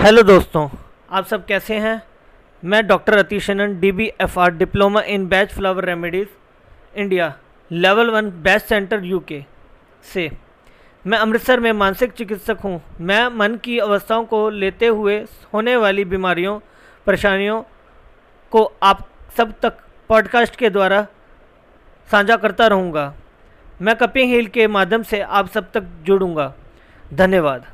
Hello दोस्तों, आप सब कैसे हैं? मैं doctor अतीशनन D B F R diploma in Bach flower remedies, India, level one Bach centre UK से। मैं अमृतसर में मानसिक चिकित्सक हूँ। मैं मन की अवस्थाओं को लेते हुए होने वाली बीमारियों, परेशानियों को आप सब तक पॉडकास्ट के द्वारा साझा करता रहूँगा। मैं कपिंग हिल के माध्यम से आप सब तक जुड़ूँगा। धन्यवाद।